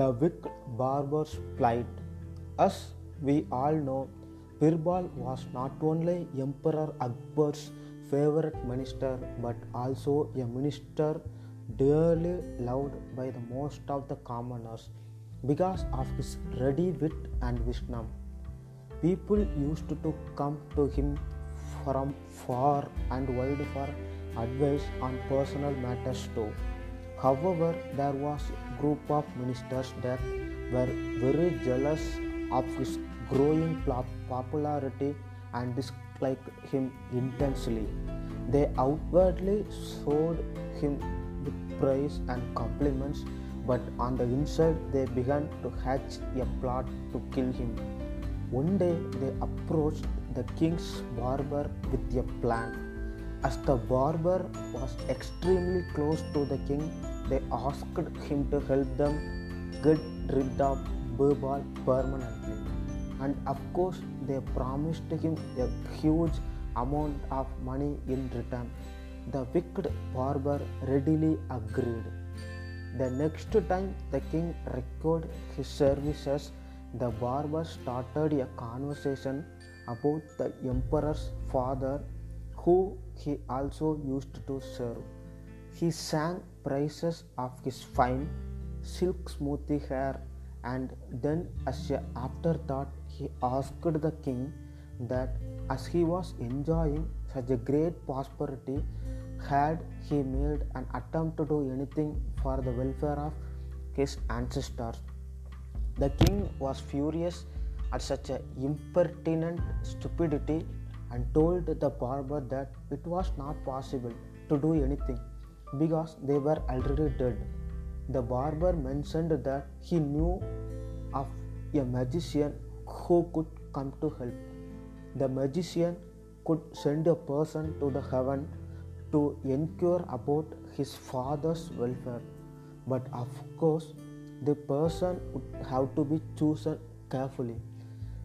The wicked barber's plight. As we all know, Birbal was not only Emperor Akbar's favorite minister but also a minister dearly loved by the most of the commoners because of his ready wit and wisdom. People used to come to him from far and wide for advice on personal matters too. However, there was a group of ministers that were very jealous of his growing popularity and disliked him intensely. They outwardly showed him with praise and compliments, but on the inside they began to hatch a plot to kill him. One day they approached the king's barber with a plan. As the barber was extremely close to the king, they asked him to help them get rid of Birbal permanently. And of course, they promised him a huge amount of money in return. The wicked barber readily agreed. The next time the king required his services, the barber started a conversation about the emperor's father, who he also used to serve. He sang praises of his fine, silk smooth hair, and then, as an afterthought, he asked the king that as he was enjoying such a great prosperity, had he made an attempt to do anything for the welfare of his ancestors. The king was furious at such an impertinent stupidity and told the barber that it was not possible to do anything because they were already dead. The barber mentioned that he knew of a magician who could come to help. The magician could send a person to the heaven to inquire about his father's welfare, but of course, the person would have to be chosen carefully.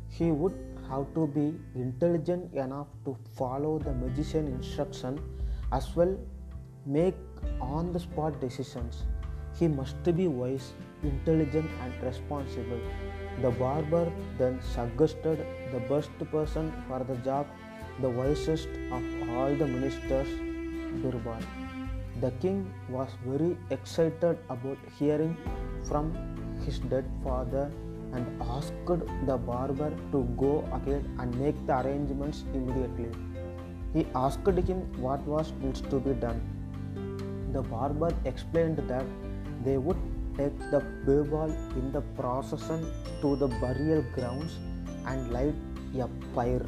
He would have to be intelligent enough to follow the magician's instruction as well make on the spot decisions. He must be wise, intelligent, and responsible. The barber then suggested the best person for the job, the wisest of all the ministers, Birbal. The king was very excited about hearing from his dead father and asked the barber to go ahead and make the arrangements immediately. He asked him what was needs to be done. The barber explained that they would take the Birbal in the procession to the burial grounds and light a fire.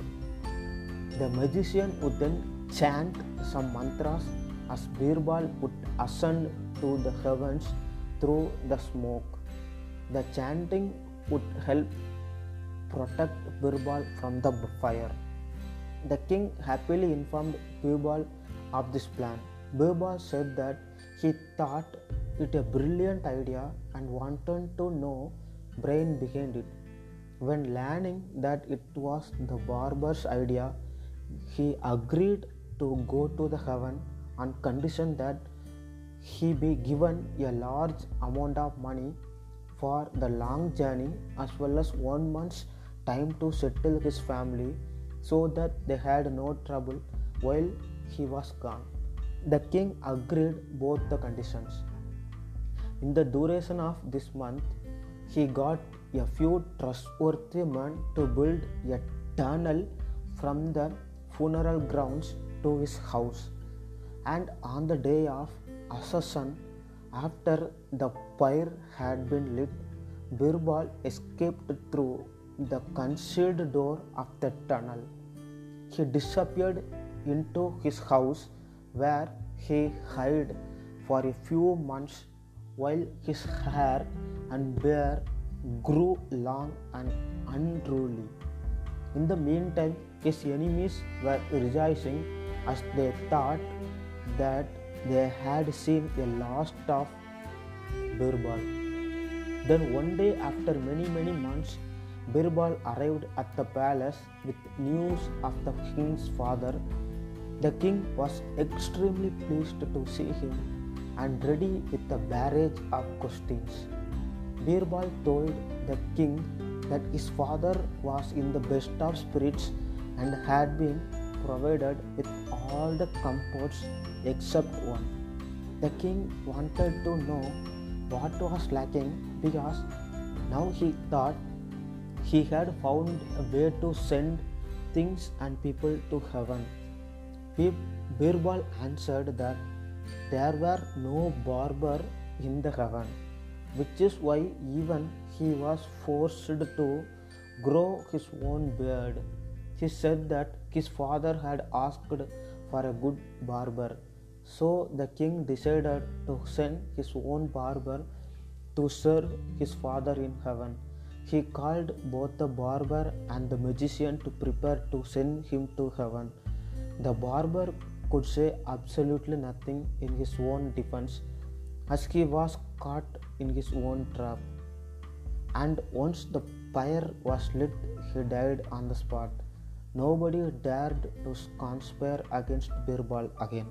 The magician would then chant some mantras as Birbal would ascend to the heavens through the smoke. The chanting would help protect Birbal from the fire. The king happily informed Birbal of this plan. Birbal said that he thought it a brilliant idea and wanted to know brain behind it. When learning that it was the barber's idea, he agreed to go to the heaven on condition that he be given a large amount of money for the long journey as well as one month's time to settle his family so that they had no trouble while he was gone. The king agreed both the conditions. In the duration of this month, he got a few trustworthy men to build a tunnel from the funeral grounds to his house. And on the day of Assassin, after the fire had been lit, Birbal escaped through the concealed door of the tunnel. He disappeared into his house where he hid for a few months while his hair and beard grew long and unruly. In the meantime, his enemies were rejoicing as they thought that they had seen a last of Birbal. Then one day, after many many months, Birbal arrived at the palace with news of the king's father. The king was extremely pleased to see him and ready with a barrage of questions. Birbal told the king that his father was in the best of spirits and had been provided with all the comforts except one. The king wanted to know what was lacking because now he thought he had found a way to send things and people to heaven. Birbal answered that there were no barber in the heaven, which is why even he was forced to grow his own beard. He said that his father had asked for a good barber, so the king decided to send his own barber to serve his father in heaven. He called both the barber and the magician to prepare to send him to heaven. The barber could say absolutely nothing in his own defense as he was caught in his own trap. And once the fire was lit, he died on the spot. Nobody dared to conspire against Birbal again.